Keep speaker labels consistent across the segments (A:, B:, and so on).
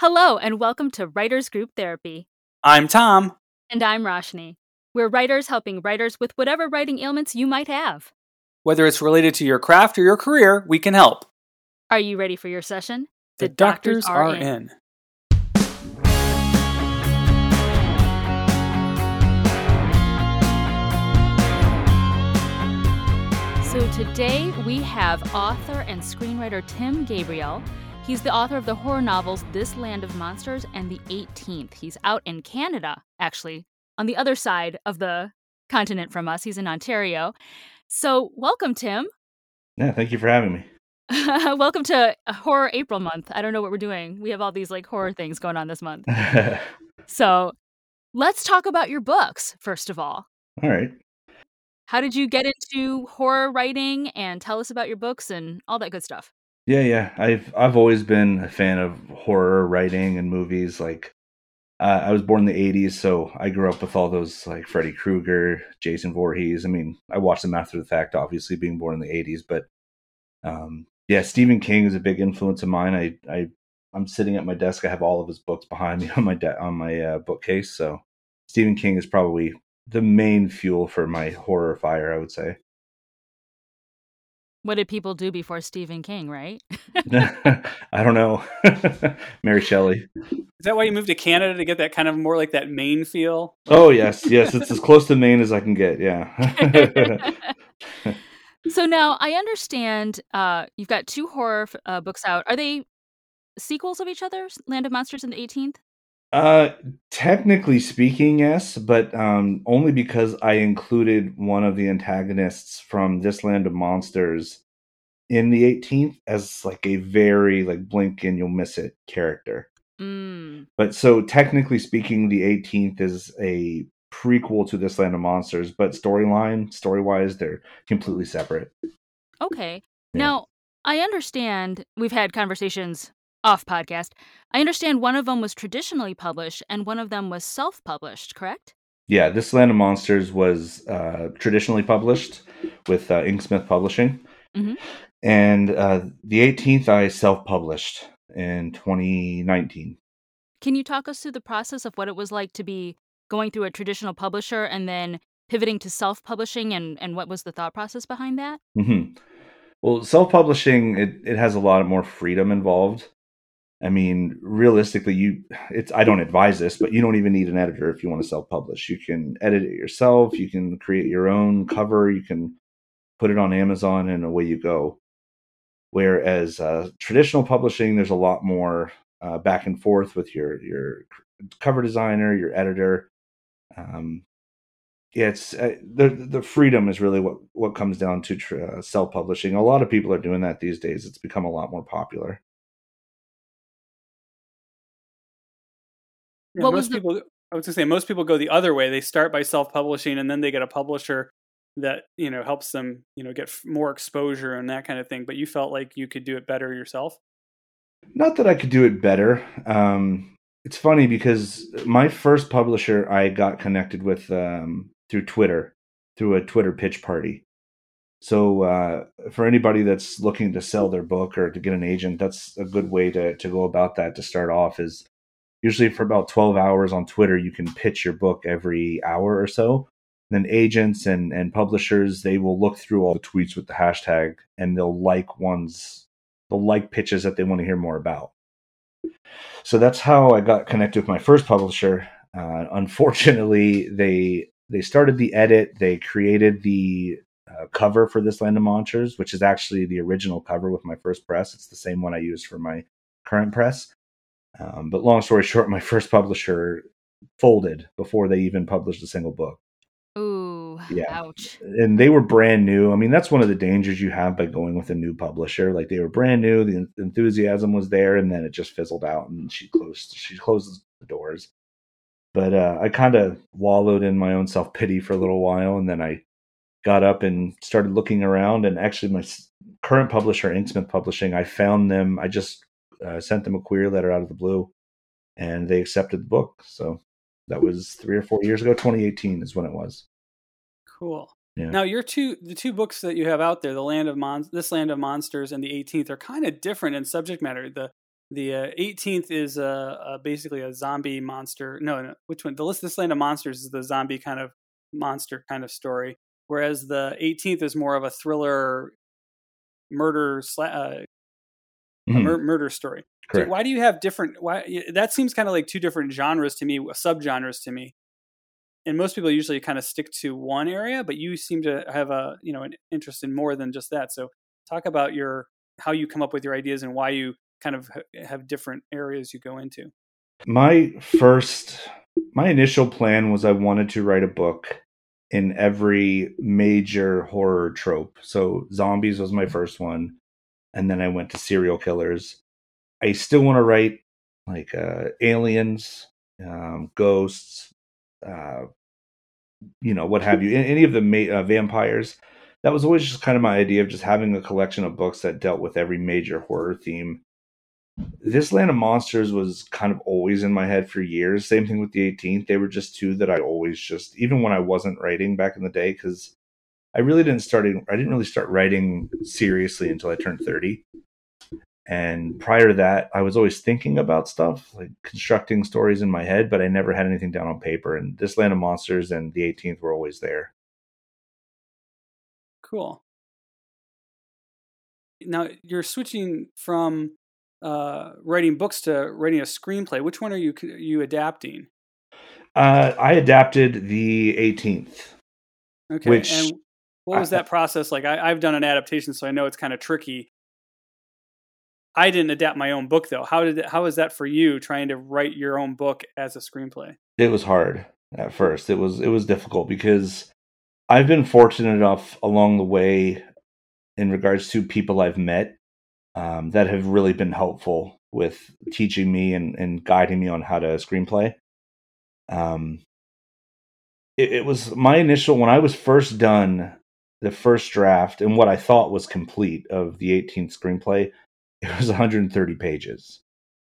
A: Hello, and welcome to Writers Group Therapy.
B: I'm Tom.
A: And I'm Roshni. We're writers helping writers with whatever writing ailments you might have.
B: Whether it's related to your craft or your career, we can help.
A: Are you ready for your session?
B: The, the doctors, doctors, are, in. in.
A: So today we have author and screenwriter Tim Gabriel He's the author of the horror novels This Land of Monsters and The 18th. He's out in Canada, actually, on the other side of the continent from us. He's in Ontario. So, welcome, Tim.
C: Yeah, thank you for having me.
A: welcome to uh, Horror April month. I don't know what we're doing. We have all these like horror things going on this month. so, let's talk about your books, first of all.
C: All right.
A: How did you get into horror writing and tell us about your books and all that good stuff?
C: Yeah, yeah. I've I've always been a fan of horror writing and movies. Like, uh, I was born in the '80s, so I grew up with all those like Freddy Krueger, Jason Voorhees. I mean, I watched them after the fact, obviously being born in the '80s. But um, yeah, Stephen King is a big influence of mine. I I I'm sitting at my desk. I have all of his books behind me on my de- on my uh, bookcase. So Stephen King is probably the main fuel for my horror fire. I would say.
A: What did people do before Stephen King, right?
C: I don't know. Mary Shelley.
B: Is that why you moved to Canada to get that kind of more like that Maine feel?
C: Oh, yes. Yes. It's as close to Maine as I can get. Yeah.
A: so now I understand uh, you've got two horror uh, books out. Are they sequels of each other? Land of Monsters and the 18th?
C: Uh, technically speaking, yes, but um, only because I included one of the antagonists from This Land of Monsters in the 18th as like a very like blink and you'll miss it character.
A: Mm.
C: But so technically speaking, the 18th is a prequel to This Land of Monsters, but storyline, story wise, they're completely separate.
A: Okay. Yeah. Now I understand we've had conversations off podcast. I understand one of them was traditionally published and one of them was self published, correct?
C: Yeah, This Land of Monsters was uh, traditionally published with uh, Inksmith Publishing.
A: Mm-hmm.
C: And uh, the 18th, I self published in 2019.
A: Can you talk us through the process of what it was like to be going through a traditional publisher and then pivoting to self publishing and, and what was the thought process behind that?
C: Mm-hmm. Well, self publishing, it, it has a lot of more freedom involved. I mean, realistically, you it's I don't advise this, but you don't even need an editor if you want to self-publish. You can edit it yourself, you can create your own cover, you can put it on Amazon and away you go. Whereas uh, traditional publishing, there's a lot more uh, back and forth with your your cover designer, your editor. Um, yeah, it's uh, the the freedom is really what what comes down to uh, self publishing. A lot of people are doing that these days. It's become a lot more popular.
B: Yeah, what most people, I was gonna say, most people go the other way. They start by self-publishing, and then they get a publisher that you know helps them, you know, get more exposure and that kind of thing. But you felt like you could do it better yourself.
C: Not that I could do it better. Um, it's funny because my first publisher I got connected with um, through Twitter, through a Twitter pitch party. So uh, for anybody that's looking to sell their book or to get an agent, that's a good way to to go about that to start off. Is usually for about 12 hours on Twitter, you can pitch your book every hour or so. then agents and, and publishers, they will look through all the tweets with the hashtag and they'll like ones, they'll like pitches that they want to hear more about. So that's how I got connected with my first publisher. Uh, unfortunately, they they started the edit. They created the uh, cover for this Land of Monsters, which is actually the original cover with my first press. It's the same one I used for my current press. Um, but long story short, my first publisher folded before they even published a single book.
A: Ooh, yeah. ouch.
C: And they were brand new. I mean, that's one of the dangers you have by going with a new publisher. Like they were brand new, the enthusiasm was there, and then it just fizzled out, and she closed. She closes the doors. But uh, I kind of wallowed in my own self pity for a little while, and then I got up and started looking around. And actually, my current publisher, Inksmith Publishing, I found them. I just uh, sent them a query letter out of the blue, and they accepted the book. So that was three or four years ago. 2018 is when it was.
B: Cool. Yeah. Now your two the two books that you have out there, the Land of Mon- this Land of Monsters and the 18th, are kind of different in subject matter. The the uh, 18th is uh, basically a zombie monster. No, no, which one? The list, this land of monsters is the zombie kind of monster kind of story, whereas the 18th is more of a thriller, murder, sla- uh, mm-hmm. mur- murder story. So why do you have different? Why that seems kind of like two different genres to me, subgenres to me. And most people usually kind of stick to one area, but you seem to have a you know an interest in more than just that. So talk about your how you come up with your ideas and why you kind of have different areas you go into.
C: My first, my initial plan was I wanted to write a book in every major horror trope. So zombies was my first one, and then I went to serial killers. I still want to write like uh, aliens, um, ghosts, uh, you know, what have you, any of the ma- uh, vampires. That was always just kind of my idea of just having a collection of books that dealt with every major horror theme this Land of Monsters was kind of always in my head for years. Same thing with the 18th. They were just two that I always just, even when I wasn't writing back in the day, because I really didn't start. I didn't really start writing seriously until I turned 30. And prior to that, I was always thinking about stuff, like constructing stories in my head, but I never had anything down on paper. And this Land of Monsters and the 18th were always there.
B: Cool. Now you're switching from uh, writing books to writing a screenplay. Which one are you you adapting?
C: Uh, I adapted the 18th.
B: Okay. Which and what was I, that process like? I, I've done an adaptation, so I know it's kind of tricky. I didn't adapt my own book though. How did how was that for you trying to write your own book as a screenplay?
C: It was hard at first. It was it was difficult because I've been fortunate enough along the way in regards to people I've met um, that have really been helpful with teaching me and, and guiding me on how to screenplay. Um, it, it was my initial when I was first done the first draft and what I thought was complete of the 18th screenplay. It was 130 pages.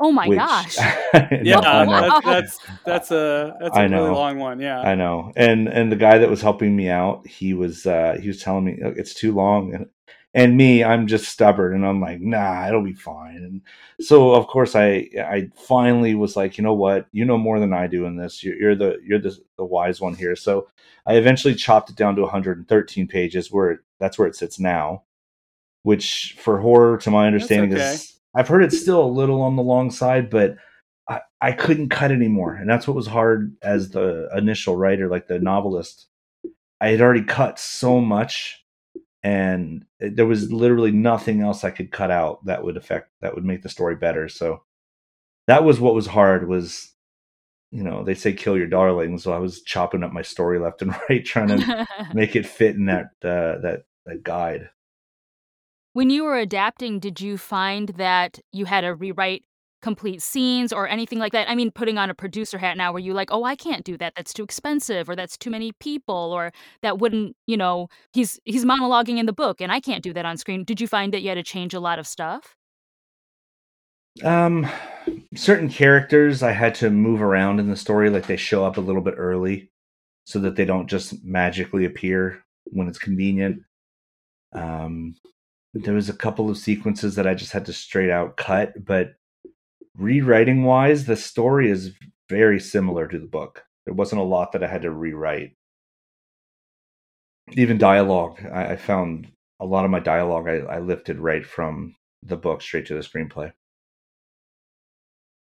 A: Oh my which, gosh!
B: yeah, that's, that's that's a that's a I know. really long one. Yeah,
C: I know. And and the guy that was helping me out, he was uh he was telling me it's too long, and and me i'm just stubborn and i'm like nah it'll be fine. And so of course i i finally was like you know what? You know more than i do in this. You're, you're the you're the, the wise one here. So i eventually chopped it down to 113 pages where it, that's where it sits now which for horror to my understanding okay. is i've heard it's still a little on the long side but I, I couldn't cut anymore and that's what was hard as the initial writer like the novelist. I had already cut so much and there was literally nothing else I could cut out that would affect that would make the story better. So that was what was hard was you know they say kill your darling so i was chopping up my story left and right trying to make it fit in that uh, that that guide
A: when you were adapting did you find that you had to rewrite complete scenes or anything like that? I mean, putting on a producer hat now where you like, oh, I can't do that. That's too expensive or that's too many people or that wouldn't, you know, he's he's monologuing in the book and I can't do that on screen. Did you find that you had to change a lot of stuff?
C: Um certain characters I had to move around in the story like they show up a little bit early so that they don't just magically appear when it's convenient. Um there was a couple of sequences that I just had to straight out cut, but rewriting wise, the story is very similar to the book. There wasn't a lot that I had to rewrite. Even dialogue, I, I found a lot of my dialogue I, I lifted right from the book straight to the screenplay.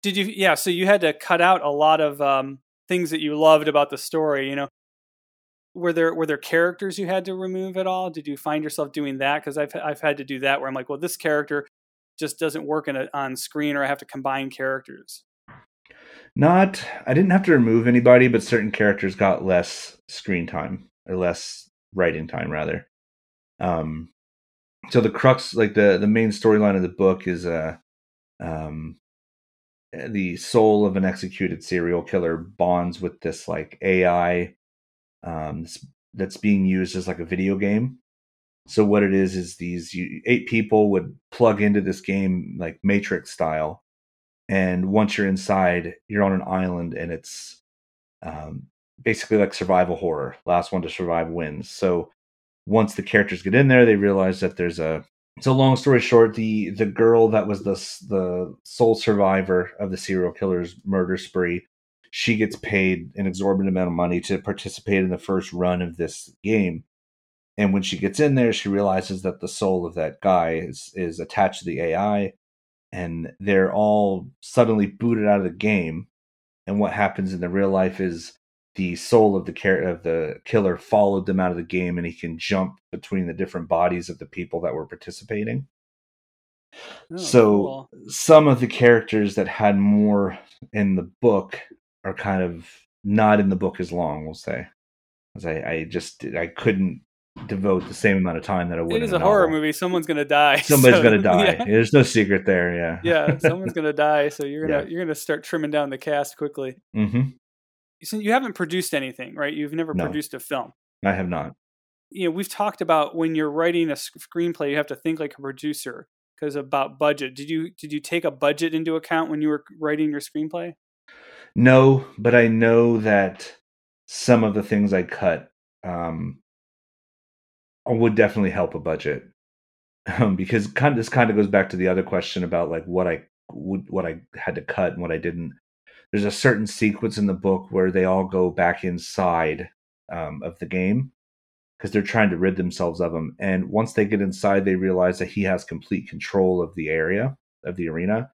B: Did you? Yeah. So you had to cut out a lot of um, things that you loved about the story. You know, were there were there characters you had to remove at all? Did you find yourself doing that? Because I've I've had to do that where I'm like, well, this character just doesn't work in a, on screen or I have to combine characters?
C: Not, I didn't have to remove anybody, but certain characters got less screen time or less writing time rather. Um, so the crux, like the the main storyline of the book, is uh, um, the soul of an executed serial killer bonds with this like AI, um, that's being used as like a video game so what it is is these eight people would plug into this game like Matrix style, and once you're inside, you're on an island, and it's um, basically like survival horror. Last one to survive wins. So once the characters get in there, they realize that there's a so long story short, the the girl that was the the sole survivor of the serial killer's murder spree, she gets paid an exorbitant amount of money to participate in the first run of this game. And when she gets in there, she realizes that the soul of that guy is is attached to the AI, and they're all suddenly booted out of the game. And what happens in the real life is the soul of the car- of the killer followed them out of the game, and he can jump between the different bodies of the people that were participating. Oh, so cool. some of the characters that had more in the book are kind of not in the book as long. We'll say, as I, I just I couldn't devote the same amount of time that I would.
B: It is a, a horror movie. Someone's gonna die.
C: Somebody's so, gonna die. Yeah. There's no secret there. Yeah.
B: Yeah. Someone's gonna die. So you're gonna yeah. you're gonna start trimming down the cast quickly.
C: Mm-hmm
B: you haven't produced anything, right? You've never no, produced a film.
C: I have not.
B: You know, we've talked about when you're writing a screenplay, you have to think like a producer because about budget. Did you did you take a budget into account when you were writing your screenplay?
C: No, but I know that some of the things I cut um, would definitely help a budget um, because kind of, this kind of goes back to the other question about like what I would what I had to cut and what I didn't there's a certain sequence in the book where they all go back inside um, of the game because they're trying to rid themselves of him. And once they get inside, they realize that he has complete control of the area of the arena.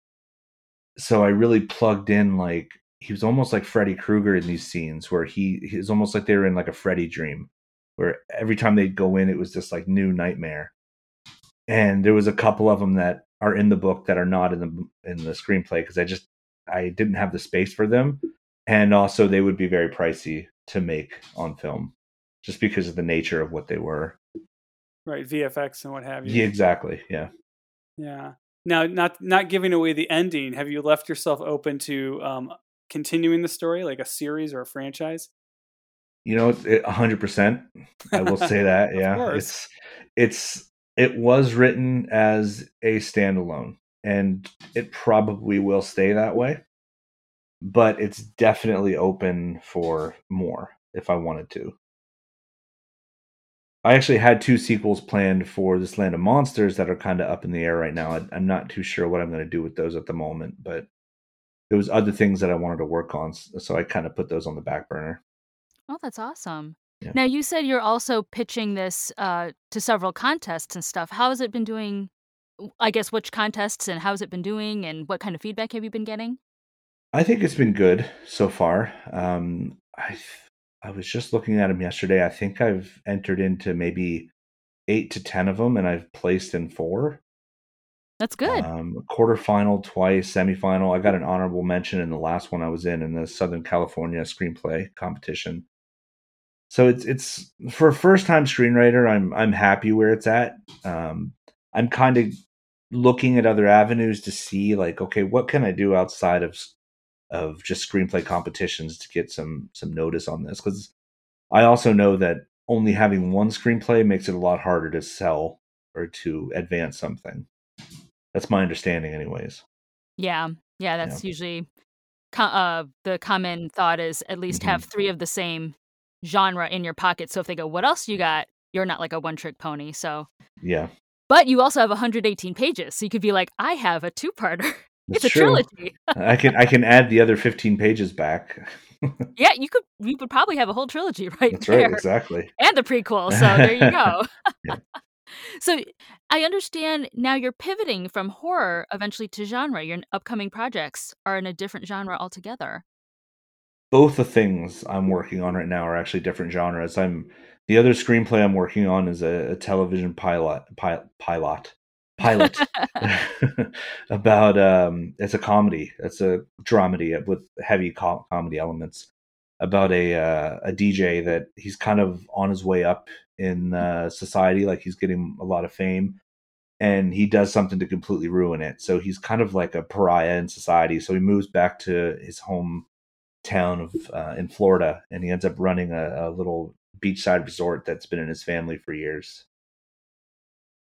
C: So I really plugged in like he was almost like Freddy Krueger in these scenes where he he's almost like they were in like a Freddy dream, where every time they'd go in, it was just like new nightmare. And there was a couple of them that are in the book that are not in the in the screenplay because I just I didn't have the space for them, and also they would be very pricey to make on film, just because of the nature of what they were.
B: Right, VFX and what have you.
C: Yeah, exactly. Yeah.
B: Yeah. Now, not not giving away the ending. Have you left yourself open to um, continuing the story, like a series or a franchise?
C: You know, a hundred percent. I will say that. Yeah, it's it's it was written as a standalone and it probably will stay that way. But it's definitely open for more if I wanted to. I actually had two sequels planned for this Land of Monsters that are kind of up in the air right now. I, am not too sure what I'm going to do with those at the moment, but there was other things that I wanted to work on, so I kind of put those on the back burner.
A: Oh, that's awesome. Yeah. Now you said you're also pitching this uh, to several contests and stuff. How has it been doing I guess which contests and how's it been doing and what kind of feedback have you been getting?
C: I think it's been good so far. Um, I I was just looking at them yesterday. I think I've entered into maybe eight to ten of them, and I've placed in four.
A: That's good.
C: Um, quarterfinal twice, semifinal. I got an honorable mention in the last one I was in in the Southern California screenplay competition. So it's it's for a first time screenwriter. I'm I'm happy where it's at. Um, I'm kind of looking at other avenues to see like okay what can i do outside of of just screenplay competitions to get some some notice on this because i also know that only having one screenplay makes it a lot harder to sell or to advance something that's my understanding anyways
A: yeah yeah that's yeah. usually uh, the common thought is at least mm-hmm. have three of the same genre in your pocket so if they go what else you got you're not like a one trick pony so
C: yeah
A: but you also have 118 pages, so you could be like, I have a two-parter. it's a
C: true. trilogy. I can I can add the other 15 pages back.
A: yeah, you could. You would probably have a whole trilogy right
C: That's
A: there.
C: right, exactly.
A: And the prequel. So there you go. So I understand now you're pivoting from horror eventually to genre. Your upcoming projects are in a different genre altogether.
C: Both the things I'm working on right now are actually different genres. I'm the other screenplay I'm working on is a, a television pilot pilot pilot pilot about um it's a comedy. It's a dramedy with heavy com- comedy elements about a uh, a DJ that he's kind of on his way up in uh, society like he's getting a lot of fame and he does something to completely ruin it. So he's kind of like a pariah in society. So he moves back to his home town of uh, in Florida and he ends up running a, a little beachside resort that's been in his family for years.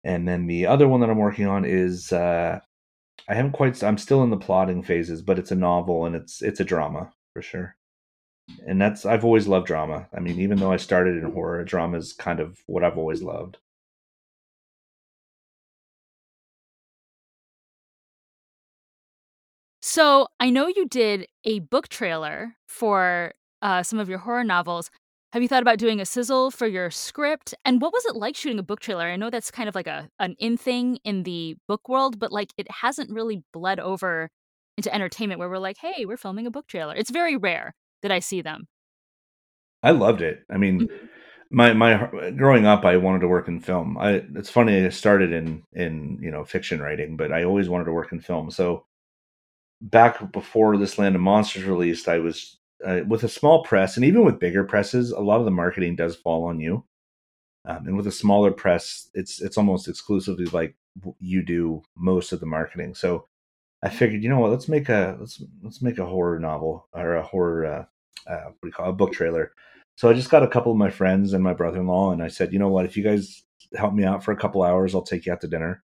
C: And then the other one that I'm working on is uh, I haven't quite. I'm still in the plotting phases, but it's a novel and it's it's a drama for sure. And that's I've always loved drama. I mean, even though I started in horror, drama is kind of what I've always loved.
A: So I know you did a book trailer for uh, some of your horror novels. Have you thought about doing a sizzle for your script? And what was it like shooting a book trailer? I know that's kind of like a an in thing in the book world, but like it hasn't really bled over into entertainment where we're like, hey, we're filming a book trailer. It's very rare that I see them.
C: I loved it. I mean,
A: Mhm.
C: my my growing up, I wanted to work in film. I it's funny. I started in in you know fiction writing, but I always wanted to work in film. So back before this Land of Monsters released, I was uh, with a small press, and even with bigger presses, a lot of the marketing does fall on you. Um, and with a smaller press, it's it's almost exclusively like you do most of the marketing. So I figured, you know what, let's make a let's let's make a horror novel or a horror uh, uh, what do you call it, a book trailer. So I just got a couple of my friends and my brother-in-law, and I said, you know what, if you guys help me out for a couple hours, I'll take you out to dinner.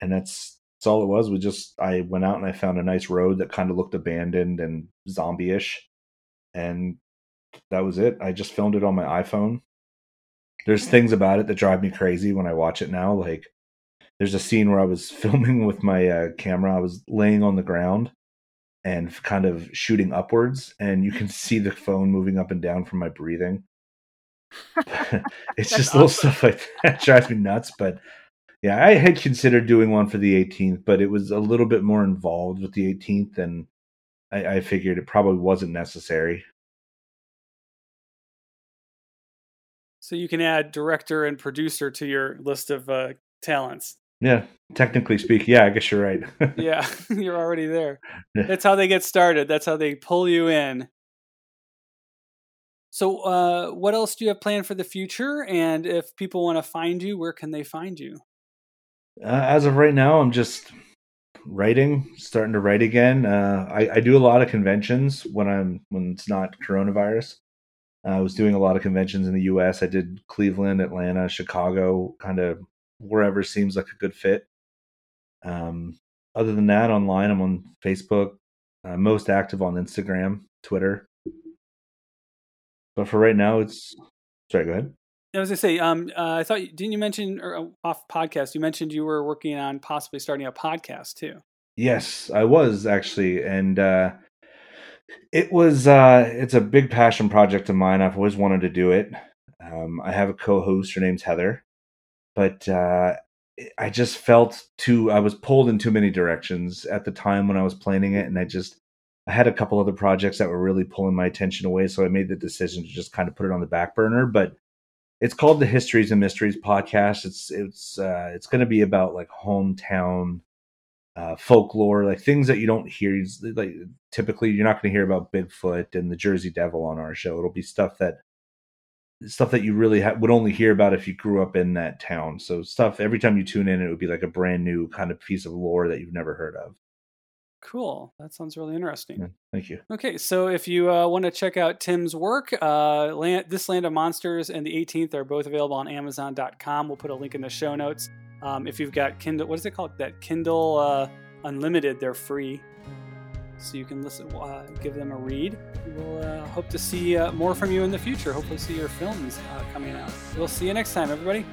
C: And that's that's all it was. We just I went out and I found a nice road that kind of looked abandoned and zombie-ish, and that was it. I just filmed it on my iPhone. There's things about it that drive me crazy when I watch it now. Like there's a scene where I was filming with my uh, camera. I was laying on the ground and kind of shooting upwards, and you can see the phone moving up and down from my breathing. it's
A: That's
C: just little stuff like that drives me nuts. But yeah, I had considered doing one for the 18th, but it was a little bit more involved with the 18th, and I, I figured it probably wasn't necessary.
B: So you can add director and producer to your list of uh, talents.
C: Yeah, technically speaking, yeah, I guess you're right.
B: Yeah, you're already there. That's how they get started. That's how they pull you in. So, uh, what else do you have planned for the future? And if people want to find you, where can they find you?
C: Uh, as of right now, I'm just writing, starting to write again. Uh, I, I do a lot of conventions when I'm when it's not coronavirus. Uh, I was doing a lot of conventions in the U.S. I did Cleveland, Atlanta, Chicago, kind of wherever seems like a good fit. Um, other than that, online, I'm on Facebook, uh, most active on Instagram, Twitter. But for right now, it's sorry. Go ahead.
B: I was gonna say, um, uh, I thought didn't you mention or uh, off podcast? You mentioned you were working on possibly starting a podcast too.
C: Yes, I was actually, and uh, it was. Uh, it's a big passion project of mine. I've always wanted to do it. Um, I have a co-host. Her name's Heather, but uh, I just felt too. I was pulled in too many directions at the time when I was planning it, and I just. I had a couple other projects that were really pulling my attention away, so I made the decision to just kind of put it on the back burner. But it's called the Histories and Mysteries podcast. It's it's uh, it's going to be about like hometown uh, folklore, like things that you don't hear. Like typically, you're not going to hear about Bigfoot and the Jersey Devil on our show. It'll be stuff that stuff that you really ha- would only hear about if you grew up in that town. So stuff every time you tune in, it would be like a brand new kind of piece of lore that you've never heard of.
B: Cool. That sounds really interesting.
C: Yeah, thank you.
B: Okay, so if you uh, want to check out Tim's work, uh, Land, This Land of Monsters and the 18th are both available on Amazon.com. We'll put a link in the show notes. Um, if you've got Kindle, what is it called? That Kindle uh, Unlimited, they're free, so you can listen, uh, give them a read. We'll uh, hope to see uh, more from you in the future. Hopefully, see your films uh, coming out. We'll see you next time, everybody.